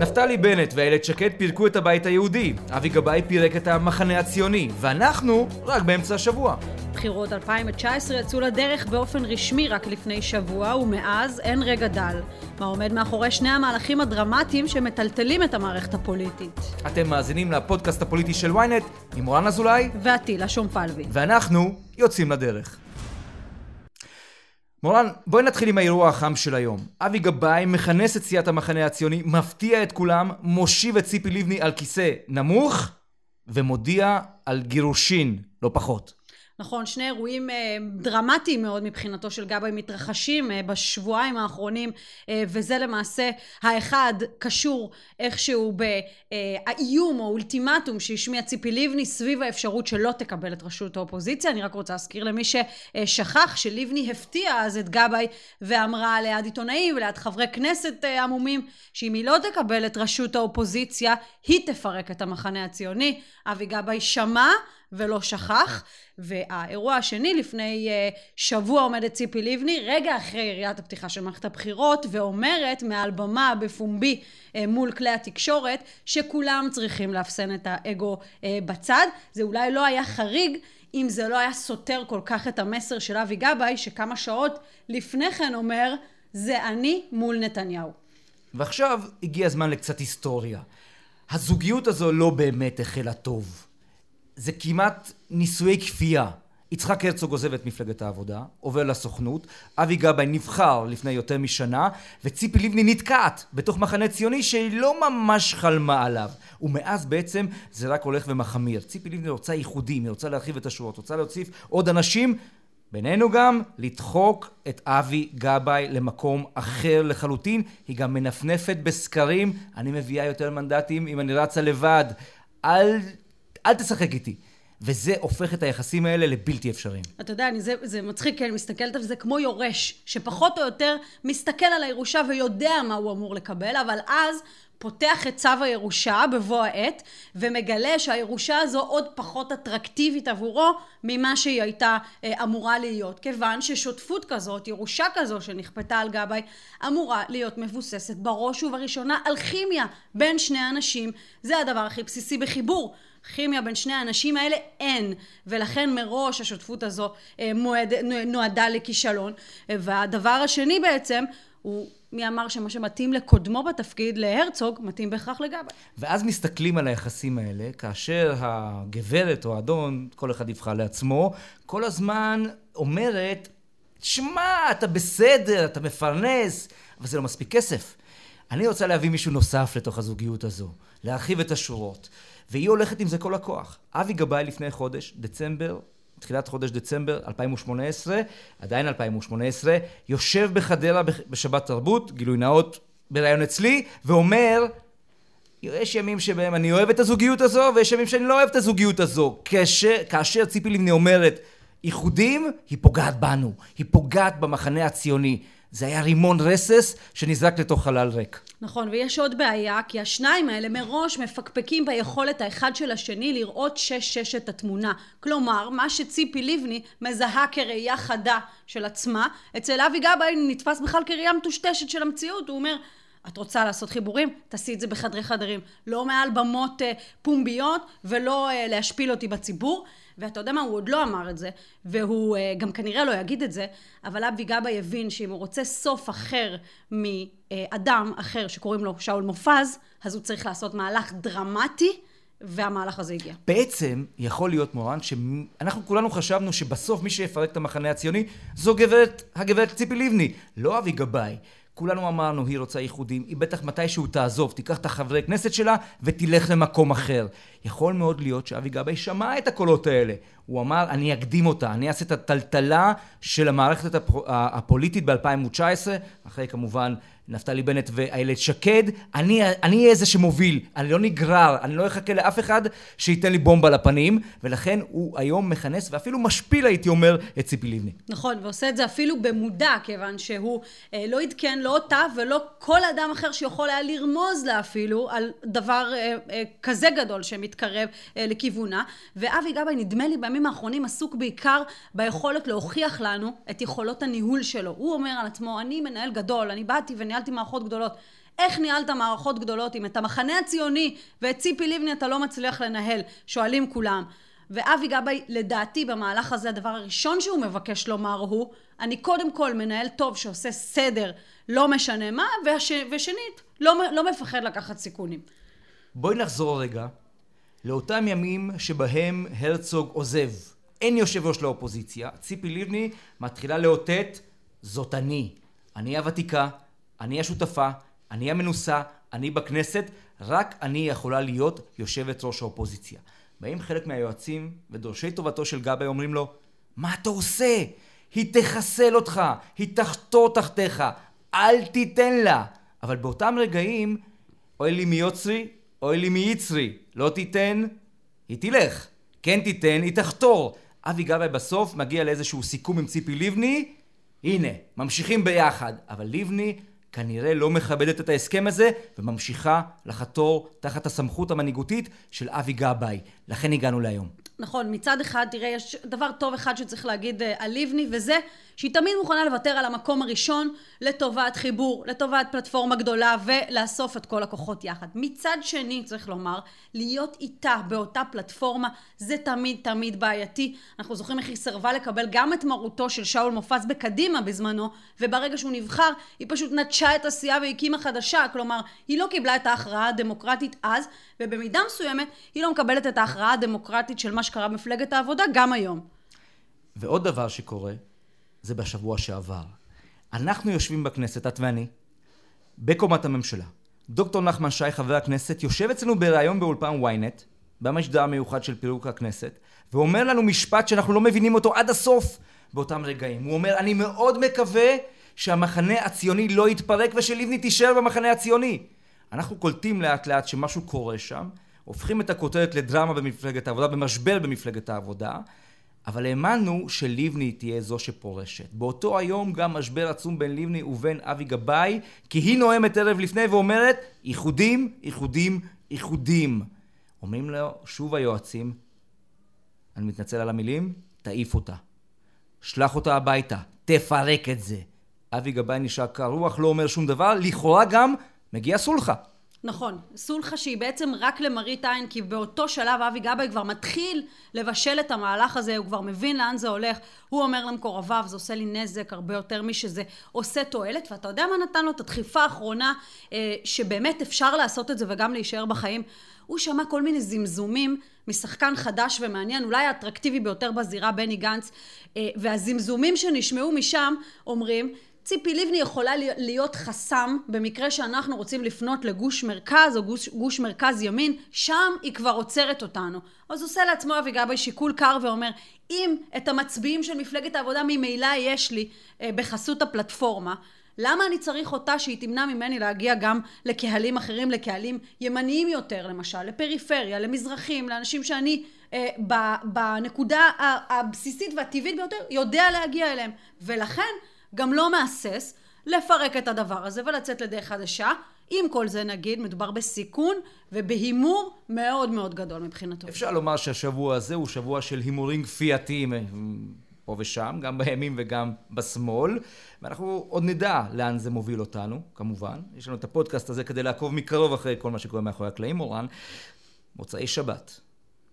נפתלי בנט ואיילת שקד פירקו את הבית היהודי, אבי גבאי פירק את המחנה הציוני, ואנחנו רק באמצע השבוע. בחירות 2019 יצאו לדרך באופן רשמי רק לפני שבוע, ומאז אין רגע דל. מה עומד מאחורי שני המהלכים הדרמטיים שמטלטלים את המערכת הפוליטית. אתם מאזינים לפודקאסט הפוליטי של ynet עם מורן אזולאי ועטילה שומפלבי. ואנחנו יוצאים לדרך. מורן, בואי נתחיל עם האירוע החם של היום. אבי גבאי מכנס את סיעת המחנה הציוני, מפתיע את כולם, מושיב את ציפי לבני על כיסא נמוך, ומודיע על גירושין, לא פחות. נכון, שני אירועים אה, דרמטיים מאוד מבחינתו של גבאי מתרחשים אה, בשבועיים האחרונים, אה, וזה למעשה האחד קשור איכשהו באיום או אולטימטום שהשמיע ציפי לבני סביב האפשרות שלא תקבל את ראשות האופוזיציה. אני רק רוצה להזכיר למי ששכח שלבני הפתיעה אז את גבאי ואמרה ליד עיתונאים וליד חברי כנסת עמומים שאם היא לא תקבל את ראשות האופוזיציה, היא תפרק את המחנה הציוני. אבי גבאי שמע ולא שכח. והאירוע השני, לפני uh, שבוע עומדת ציפי לבני, רגע אחרי יריית הפתיחה של מערכת הבחירות, ואומרת מעל במה בפומבי uh, מול כלי התקשורת, שכולם צריכים לאפסן את האגו uh, בצד. זה אולי לא היה חריג. אם זה לא היה סותר כל כך את המסר של אבי גבאי, שכמה שעות לפני כן אומר, זה אני מול נתניהו. ועכשיו הגיע הזמן לקצת היסטוריה. הזוגיות הזו לא באמת החלה טוב. זה כמעט נישואי כפייה. יצחק הרצוג עוזב את מפלגת העבודה, עובר לסוכנות, אבי גבאי נבחר לפני יותר משנה, וציפי לבני נתקעת בתוך מחנה ציוני שהיא לא ממש חלמה עליו. ומאז בעצם זה רק הולך ומחמיר. ציפי לבני רוצה איחודים, היא רוצה להרחיב את השורות, רוצה להוסיף עוד אנשים, בינינו גם לדחוק את אבי גבאי למקום אחר לחלוטין. היא גם מנפנפת בסקרים, אני מביאה יותר מנדטים אם אני רצה לבד. אל אל תשחק איתי. וזה הופך את היחסים האלה לבלתי אפשריים. אתה יודע, אני, זה, זה מצחיק, כי אני מסתכלת על זה כמו יורש, שפחות או יותר מסתכל על הירושה ויודע מה הוא אמור לקבל, אבל אז פותח את צו הירושה בבוא העת, ומגלה שהירושה הזו עוד פחות אטרקטיבית עבורו ממה שהיא הייתה אה, אמורה להיות. כיוון ששותפות כזאת, ירושה כזו שנכפתה על גבאי, אמורה להיות מבוססת בראש ובראשונה על כימיה בין שני אנשים. זה הדבר הכי בסיסי בחיבור. כימיה בין שני האנשים האלה אין, ולכן מראש השותפות הזו אה, מועד, נועדה לכישלון. והדבר השני בעצם הוא מי אמר שמה שמתאים לקודמו בתפקיד, להרצוג, מתאים בהכרח לגבי. ואז מסתכלים על היחסים האלה, כאשר הגברת או האדון, כל אחד יבחר לעצמו, כל הזמן אומרת, שמע, אתה בסדר, אתה מפרנס, אבל זה לא מספיק כסף. אני רוצה להביא מישהו נוסף לתוך הזוגיות הזו, להרחיב את השורות. והיא הולכת עם זה כל הכוח. אבי גבאי לפני חודש, דצמבר, תחילת חודש דצמבר 2018, עדיין 2018, יושב בחדרה בשבת תרבות, גילוי נאות בראיון אצלי, ואומר, יש ימים שבהם אני אוהב את הזוגיות הזו, ויש ימים שאני לא אוהב את הזוגיות הזו. כאשר, כאשר ציפי לבני אומרת איחודים, היא פוגעת בנו, היא פוגעת במחנה הציוני. זה היה רימון רסס שנזרק לתוך חלל ריק. נכון, ויש עוד בעיה, כי השניים האלה מראש מפקפקים ביכולת האחד של השני לראות שש-שש את התמונה. כלומר, מה שציפי לבני מזהה כראייה חדה של עצמה, אצל אבי גבאי נתפס בכלל כראייה מטושטשת של המציאות. הוא אומר, את רוצה לעשות חיבורים? תעשי את זה בחדרי חדרים. לא מעל במות uh, פומביות ולא uh, להשפיל אותי בציבור. ואתה יודע מה, הוא עוד לא אמר את זה, והוא uh, גם כנראה לא יגיד את זה, אבל אבי גבאי הבין שאם הוא רוצה סוף אחר מאדם אחר שקוראים לו שאול מופז, אז הוא צריך לעשות מהלך דרמטי. והמהלך הזה הגיע. בעצם, יכול להיות מורן, שאנחנו כולנו חשבנו שבסוף מי שיפרק את המחנה הציוני זו גברת, הגברת ציפי לבני, לא אבי גבאי. כולנו אמרנו, היא רוצה איחודים, היא בטח מתישהו תעזוב, תיקח את החברי כנסת שלה ותלך למקום אחר. יכול מאוד להיות שאבי גבאי שמע את הקולות האלה. הוא אמר, אני אקדים אותה, אני אעשה את הטלטלה של המערכת הפוליטית ב-2019, אחרי כמובן נפתלי בנט ואיילת שקד, אני אהיה זה שמוביל, אני לא נגרר, אני לא אחכה לאף אחד שייתן לי בומבה לפנים, ולכן הוא היום מכנס ואפילו משפיל, הייתי אומר, את ציפי לבני. נכון, ועושה את זה אפילו במודע, כיוון שהוא אה, לא עדכן לא אותה ולא כל אדם אחר שיכול היה לרמוז לה אפילו על דבר אה, אה, כזה גדול שמתקרב אה, לכיוונה. ואבי גבאי, נדמה לי בימים האחרונים, עסוק בעיקר ביכולת להוכיח לנו את יכולות הניהול שלו. הוא אומר על עצמו, אני מנהל גדול, אני באתי וניהלתי מערכות גדולות. איך ניהלת מערכות גדולות אם את המחנה הציוני ואת ציפי לבני אתה לא מצליח לנהל? שואלים כולם. ואבי גבאי, לדעתי, במהלך הזה, הדבר הראשון שהוא מבקש לומר הוא, אני קודם כל מנהל טוב שעושה סדר, לא משנה מה, והש... ושנית, לא, לא מפחד לקחת סיכונים. בואי נחזור רגע לאותם ימים שבהם הרצוג עוזב. אין יושב ראש לאופוזיציה, ציפי לבני מתחילה לאותת, זאת אני. אני הוותיקה, אני השותפה, אני המנוסה, אני בכנסת, רק אני יכולה להיות יושבת ראש האופוזיציה. באים חלק מהיועצים ודורשי טובתו של גבאי אומרים לו, מה אתה עושה? היא תחסל אותך, היא תחתור תחתיך, אל תיתן לה. אבל באותם רגעים, אוי לי מיוצרי, אוי לי מיצרי, לא תיתן, היא תלך. כן תיתן, היא תחתור. אבי גבאי בסוף מגיע לאיזשהו סיכום עם ציפי לבני, הנה, ממשיכים ביחד. אבל לבני כנראה לא מכבדת את ההסכם הזה וממשיכה לחתור תחת הסמכות המנהיגותית של אבי גבאי. לכן הגענו להיום. נכון, מצד אחד, תראה, יש דבר טוב אחד שצריך להגיד אה, על לבני, וזה שהיא תמיד מוכנה לוותר על המקום הראשון לטובת חיבור, לטובת פלטפורמה גדולה ולאסוף את כל הכוחות יחד. מצד שני, צריך לומר, להיות איתה באותה פלטפורמה זה תמיד תמיד בעייתי. אנחנו זוכרים איך היא סירבה לקבל גם את מרותו של שאול מופז בקדימה בזמנו, וברגע שהוא נבחר, היא פשוט נטשה את הסיעה והקימה חדשה. כלומר, היא לא קיבלה את ההכרעה הדמוקרטית אז, ובמידה מסוימת היא לא מקבלת את ההכרעה הדמוקרטית של מה שקרה במפלגת העבודה גם היום. ועוד דבר שקורה, זה בשבוע שעבר. אנחנו יושבים בכנסת, את ואני, בקומת הממשלה. דוקטור נחמן שי, חבר הכנסת, יושב אצלנו בריאיון באולפן ynet, במשדר המיוחד של פירוק הכנסת, ואומר לנו משפט שאנחנו לא מבינים אותו עד הסוף באותם רגעים. הוא אומר, אני מאוד מקווה שהמחנה הציוני לא יתפרק ושלבני תישאר במחנה הציוני. אנחנו קולטים לאט לאט שמשהו קורה שם, הופכים את הכותרת לדרמה במפלגת העבודה, במשבר במפלגת העבודה, אבל האמנו שלבני תהיה זו שפורשת. באותו היום גם משבר עצום בין לבני ובין אבי גבאי, כי היא נואמת ערב לפני ואומרת, איחודים, איחודים, איחודים. אומרים לו שוב היועצים, אני מתנצל על המילים, תעיף אותה. שלח אותה הביתה, תפרק את זה. אבי גבאי נשאר קר רוח, לא אומר שום דבר, לכאורה גם מגיע סולחה. נכון, סולחה שהיא בעצם רק למראית עין, כי באותו שלב אבי גבאי כבר מתחיל לבשל את המהלך הזה, הוא כבר מבין לאן זה הולך, הוא אומר למקורביו, זה עושה לי נזק הרבה יותר משזה עושה תועלת, ואתה יודע מה נתן לו את הדחיפה האחרונה, אה, שבאמת אפשר לעשות את זה וגם להישאר בחיים? הוא שמע כל מיני זמזומים משחקן חדש ומעניין, אולי האטרקטיבי ביותר בזירה, בני גנץ, אה, והזמזומים שנשמעו משם אומרים ציפי לבני יכולה להיות חסם במקרה שאנחנו רוצים לפנות לגוש מרכז או גוש, גוש מרכז ימין, שם היא כבר עוצרת אותנו. אז עושה לעצמו אבי גבאי שיקול קר ואומר, אם את המצביעים של מפלגת העבודה ממילא יש לי אה, בחסות הפלטפורמה, למה אני צריך אותה שהיא תמנע ממני להגיע גם לקהלים אחרים, לקהלים ימניים יותר למשל, לפריפריה, למזרחים, לאנשים שאני אה, בנקודה הבסיסית והטבעית ביותר יודע להגיע אליהם. ולכן גם לא מהסס לפרק את הדבר הזה ולצאת לדרך חדשה. עם כל זה נגיד, מדובר בסיכון ובהימור מאוד מאוד גדול מבחינתו. אפשר לומר שהשבוע הזה הוא שבוע של הימורים כפייתיים אה, פה ושם, גם בימין וגם בשמאל, ואנחנו עוד נדע לאן זה מוביל אותנו, כמובן. יש לנו את הפודקאסט הזה כדי לעקוב מקרוב אחרי כל מה שקורה מאחורי הקלעים, מורן. מוצאי שבת.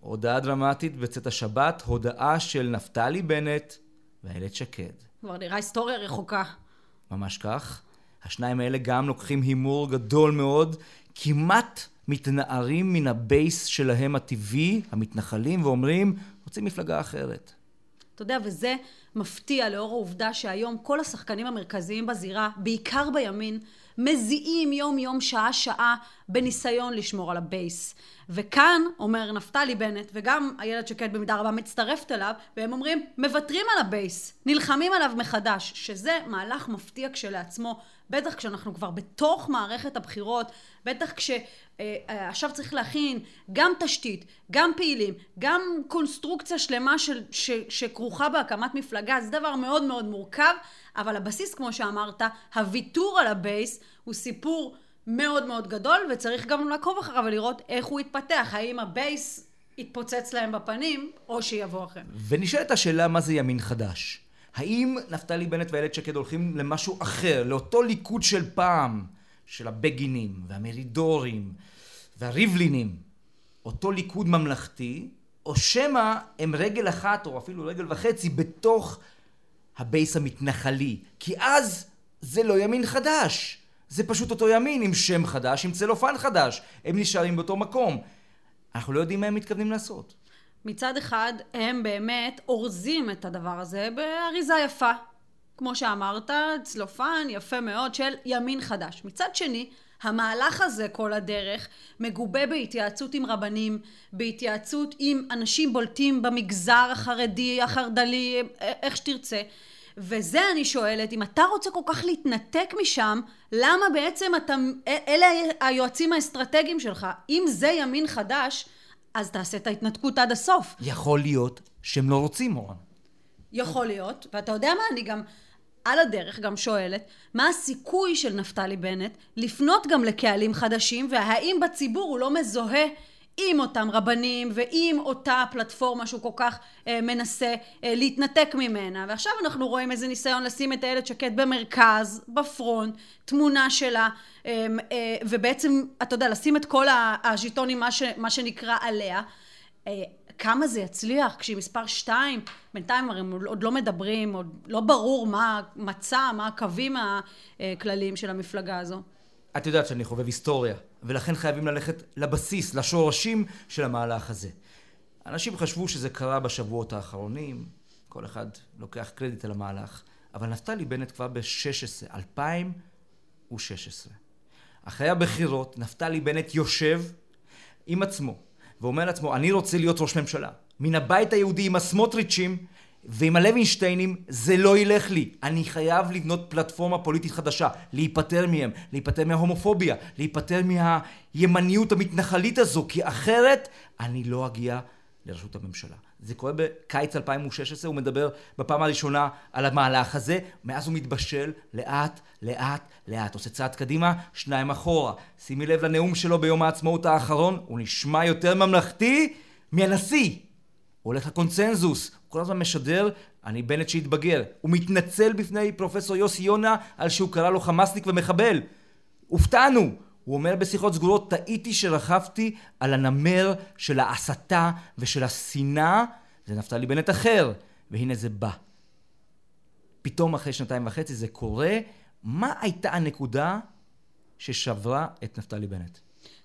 הודעה דרמטית בצאת השבת, הודעה של נפתלי בנט ואיילת שקד. כבר נראה היסטוריה רחוקה. ממש כך. השניים האלה גם לוקחים הימור גדול מאוד, כמעט מתנערים מן הבייס שלהם הטבעי, המתנחלים, ואומרים, רוצים מפלגה אחרת. אתה יודע, וזה מפתיע לאור העובדה שהיום כל השחקנים המרכזיים בזירה, בעיקר בימין, מזיעים יום יום שעה שעה בניסיון לשמור על הבייס. וכאן אומר נפתלי בנט וגם איילת שקד במידה רבה מצטרפת אליו והם אומרים מוותרים על הבייס, נלחמים עליו מחדש שזה מהלך מפתיע כשלעצמו בטח כשאנחנו כבר בתוך מערכת הבחירות בטח כשעכשיו אה, צריך להכין גם תשתית, גם פעילים, גם קונסטרוקציה שלמה של, ש, שכרוכה בהקמת מפלגה זה דבר מאוד מאוד מורכב אבל הבסיס כמו שאמרת הוויתור על הבייס הוא סיפור מאוד מאוד גדול, וצריך גם לעקוב אחריו ולראות איך הוא יתפתח, האם הבייס יתפוצץ להם בפנים, או שיבוא אחר. ונשאלת השאלה מה זה ימין חדש. האם נפתלי בנט ואיילת שקד הולכים למשהו אחר, לאותו ליכוד של פעם, של הבגינים והמרידורים והריבלינים, אותו ליכוד ממלכתי, או שמא הם רגל אחת או אפילו רגל וחצי בתוך הבייס המתנחלי. כי אז זה לא ימין חדש. זה פשוט אותו ימין עם שם חדש, עם צלופן חדש. הם נשארים באותו מקום. אנחנו לא יודעים מה הם מתכוונים לעשות. מצד אחד, הם באמת אורזים את הדבר הזה באריזה יפה. כמו שאמרת, צלופן יפה מאוד של ימין חדש. מצד שני, המהלך הזה כל הדרך מגובה בהתייעצות עם רבנים, בהתייעצות עם אנשים בולטים במגזר החרדי, החרד"לי, איך שתרצה. וזה אני שואלת, אם אתה רוצה כל כך להתנתק משם, למה בעצם אתה, אלה היועצים האסטרטגיים שלך? אם זה ימין חדש, אז תעשה את ההתנתקות עד הסוף. יכול להיות שהם לא רוצים, מורן. יכול להיות, ואתה יודע מה, אני גם על הדרך גם שואלת, מה הסיכוי של נפתלי בנט לפנות גם לקהלים חדשים, והאם בציבור הוא לא מזוהה עם אותם רבנים ועם אותה פלטפורמה שהוא כל כך אה, מנסה אה, להתנתק ממנה. ועכשיו אנחנו רואים איזה ניסיון לשים את איילת שקד במרכז, בפרונט, תמונה שלה, אה, אה, ובעצם, אתה יודע, לשים את כל הז'יטונים, מה, מה שנקרא, עליה. אה, כמה זה יצליח כשהיא מספר שתיים, בינתיים הם עוד לא מדברים, עוד לא ברור מה המצע, מה הקווים הכלליים של המפלגה הזו. את יודעת שאני חובב היסטוריה, ולכן חייבים ללכת לבסיס, לשורשים של המהלך הזה. אנשים חשבו שזה קרה בשבועות האחרונים, כל אחד לוקח קרדיט על המהלך, אבל נפתלי בנט כבר ב-16, 2016. אחרי הבחירות, נפתלי בנט יושב עם עצמו, ואומר לעצמו, אני רוצה להיות ראש ממשלה. מן הבית היהודי עם הסמוטריצ'ים ועם הלוינשטיינים, זה לא ילך לי. אני חייב לבנות פלטפורמה פוליטית חדשה, להיפטר מהם, להיפטר מההומופוביה, להיפטר מהימניות המתנחלית הזו, כי אחרת אני לא אגיע לראשות הממשלה. זה קורה בקיץ 2016, הוא מדבר בפעם הראשונה על המהלך הזה, מאז הוא מתבשל לאט, לאט, לאט. עושה צעד קדימה, שניים אחורה. שימי לב לנאום שלו ביום העצמאות האחרון, הוא נשמע יותר ממלכתי מהנשיא. הוא הולך לקונצנזוס, כל הזמן משדר, אני בנט שהתבגר. הוא מתנצל בפני פרופסור יוסי יונה על שהוא קרא לו חמאסניק ומחבל. הופתענו! הוא אומר בשיחות סגורות, טעיתי שרכבתי על הנמר של ההסתה ושל השנאה, זה נפתלי בנט אחר, והנה זה בא. פתאום אחרי שנתיים וחצי זה קורה, מה הייתה הנקודה ששברה את נפתלי בנט?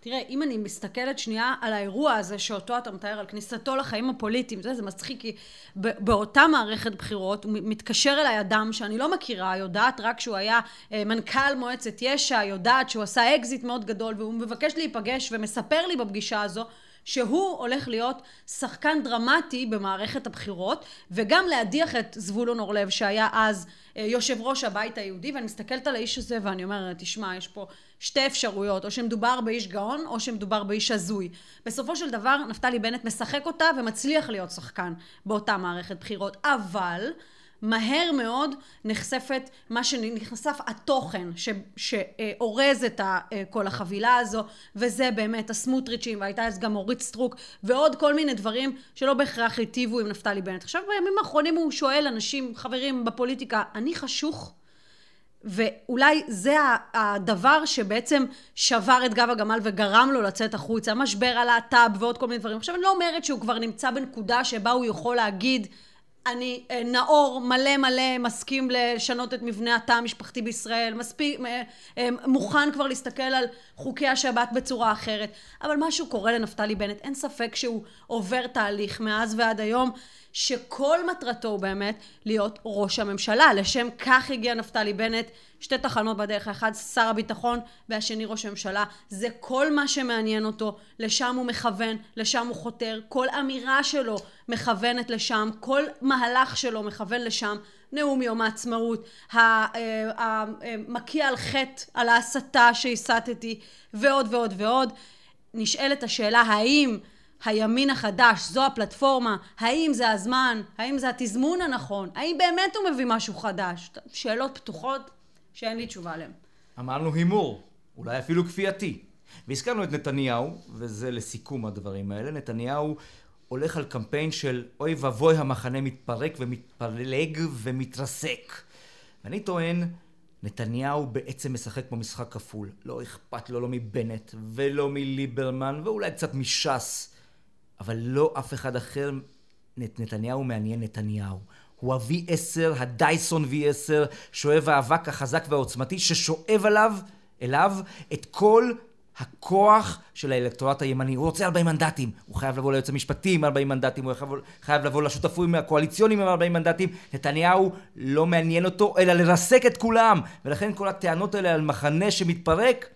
תראה, אם אני מסתכלת שנייה על האירוע הזה שאותו אתה מתאר, על כניסתו לחיים הפוליטיים, זה, זה מצחיק, כי באותה מערכת בחירות, מתקשר אליי אדם שאני לא מכירה, יודעת רק שהוא היה אה, מנכ"ל מועצת יש"ע, יודעת שהוא עשה אקזיט מאוד גדול, והוא מבקש להיפגש ומספר לי בפגישה הזו שהוא הולך להיות שחקן דרמטי במערכת הבחירות, וגם להדיח את זבולון אורלב, שהיה אז אה, יושב ראש הבית היהודי, ואני מסתכלת על האיש הזה ואני אומרת, תשמע, יש פה שתי אפשרויות, או שמדובר באיש גאון, או שמדובר באיש הזוי. בסופו של דבר, נפתלי בנט משחק אותה ומצליח להיות שחקן באותה מערכת בחירות, אבל... מהר מאוד נחשפת מה שנחשף התוכן שאורז את כל החבילה הזו וזה באמת הסמוטריצ'ים והייתה אז גם אורית סטרוק ועוד כל מיני דברים שלא בהכרח היטיבו עם נפתלי בנט. עכשיו בימים האחרונים הוא שואל אנשים, חברים בפוליטיקה, אני חשוך? ואולי זה הדבר שבעצם שבר את גב הגמל וגרם לו לצאת החוצה, המשבר הלהט"ב ועוד כל מיני דברים. עכשיו אני לא אומרת שהוא כבר נמצא בנקודה שבה הוא יכול להגיד אני אה, נאור מלא מלא מסכים לשנות את מבנה התא המשפחתי בישראל, מספיק, אה, אה, מוכן כבר להסתכל על חוקי השבת בצורה אחרת, אבל משהו קורה לנפתלי בנט, אין ספק שהוא עובר תהליך מאז ועד היום שכל מטרתו באמת להיות ראש הממשלה. לשם כך הגיע נפתלי בנט, שתי תחנות בדרך, האחד שר הביטחון והשני ראש הממשלה. זה כל מה שמעניין אותו, לשם הוא מכוון, לשם הוא חותר, כל אמירה שלו מכוונת לשם, כל מהלך שלו מכוון לשם. נאום יום העצמאות, המקיע על חטא, על ההסתה שהסתתי, ועוד ועוד ועוד. נשאלת השאלה האם הימין החדש, זו הפלטפורמה, האם זה הזמן, האם זה התזמון הנכון, האם באמת הוא מביא משהו חדש? שאלות פתוחות שאין לי תשובה עליהן. אמרנו הימור, אולי אפילו כפייתי. והזכרנו את נתניהו, וזה לסיכום הדברים האלה, נתניהו הולך על קמפיין של אוי ואבוי המחנה מתפרק ומתפלג ומתרסק. ואני טוען, נתניהו בעצם משחק פה משחק כפול. לא אכפת לו לא מבנט ולא מליברמן ואולי קצת מש"ס, אבל לא אף אחד אחר. נת, נתניהו מעניין נתניהו. הוא ה-V10, הדייסון V10, שואב האבק החזק והעוצמתי, ששואב עליו, אליו, את כל הכוח של האלקטורט הימני. הוא רוצה 40 מנדטים, הוא חייב לבוא ליועץ המשפטי עם 40 מנדטים, הוא חייב, חייב לבוא לשותפים הקואליציוניים עם 40 מנדטים. נתניהו לא מעניין אותו, אלא לרסק את כולם. ולכן כל הטענות האלה על מחנה שמתפרק,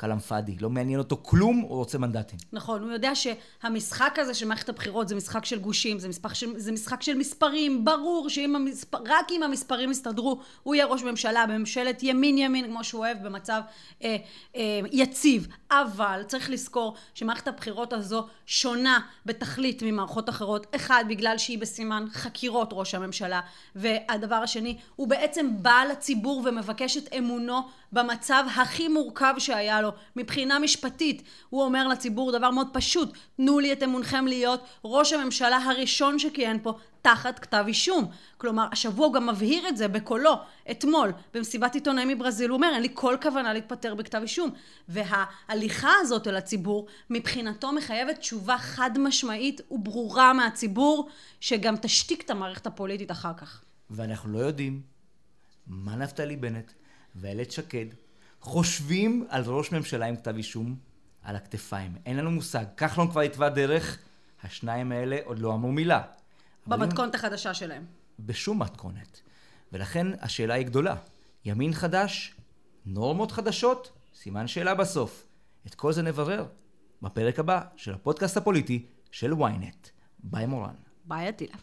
כלאם פאדי, לא מעניין אותו כלום, הוא רוצה מנדטים. נכון, הוא יודע שהמשחק הזה של מערכת הבחירות זה משחק של גושים, זה משחק של, זה משחק של מספרים, ברור שאם המספר, אם המספרים יסתדרו, הוא יהיה ראש ממשלה בממשלת ימין-ימין, כמו שהוא אוהב, במצב אה, אה, יציב. אבל צריך לזכור שמערכת הבחירות הזו שונה בתכלית ממערכות אחרות. אחד, בגלל שהיא בסימן חקירות ראש הממשלה, והדבר השני, הוא בעצם בא לציבור ומבקש את אמונו במצב הכי מורכב שהיה לו. מבחינה משפטית, הוא אומר לציבור דבר מאוד פשוט, תנו לי את אמונכם להיות ראש הממשלה הראשון שכיהן פה תחת כתב אישום. כלומר, השבוע הוא גם מבהיר את זה בקולו, אתמול, במסיבת עיתונאים מברזיל, הוא אומר, אין לי כל כוונה להתפטר בכתב אישום. וההליכה הזאת אל הציבור, מבחינתו מחייבת תשובה חד משמעית וברורה מהציבור, שגם תשתיק את המערכת הפוליטית אחר כך. ואנחנו לא יודעים מה נפתלי בנט ואיילת שקד חושבים על ראש ממשלה עם כתב אישום על הכתפיים. אין לנו מושג. כחלון כבר התווה דרך, השניים האלה עוד לא אמרו מילה. במתכונת החדשה שלהם. בשום מתכונת. ולכן השאלה היא גדולה. ימין חדש, נורמות חדשות, סימן שאלה בסוף. את כל זה נברר בפרק הבא של הפודקאסט הפוליטי של ynet. ביי מורן. ביי אטילה.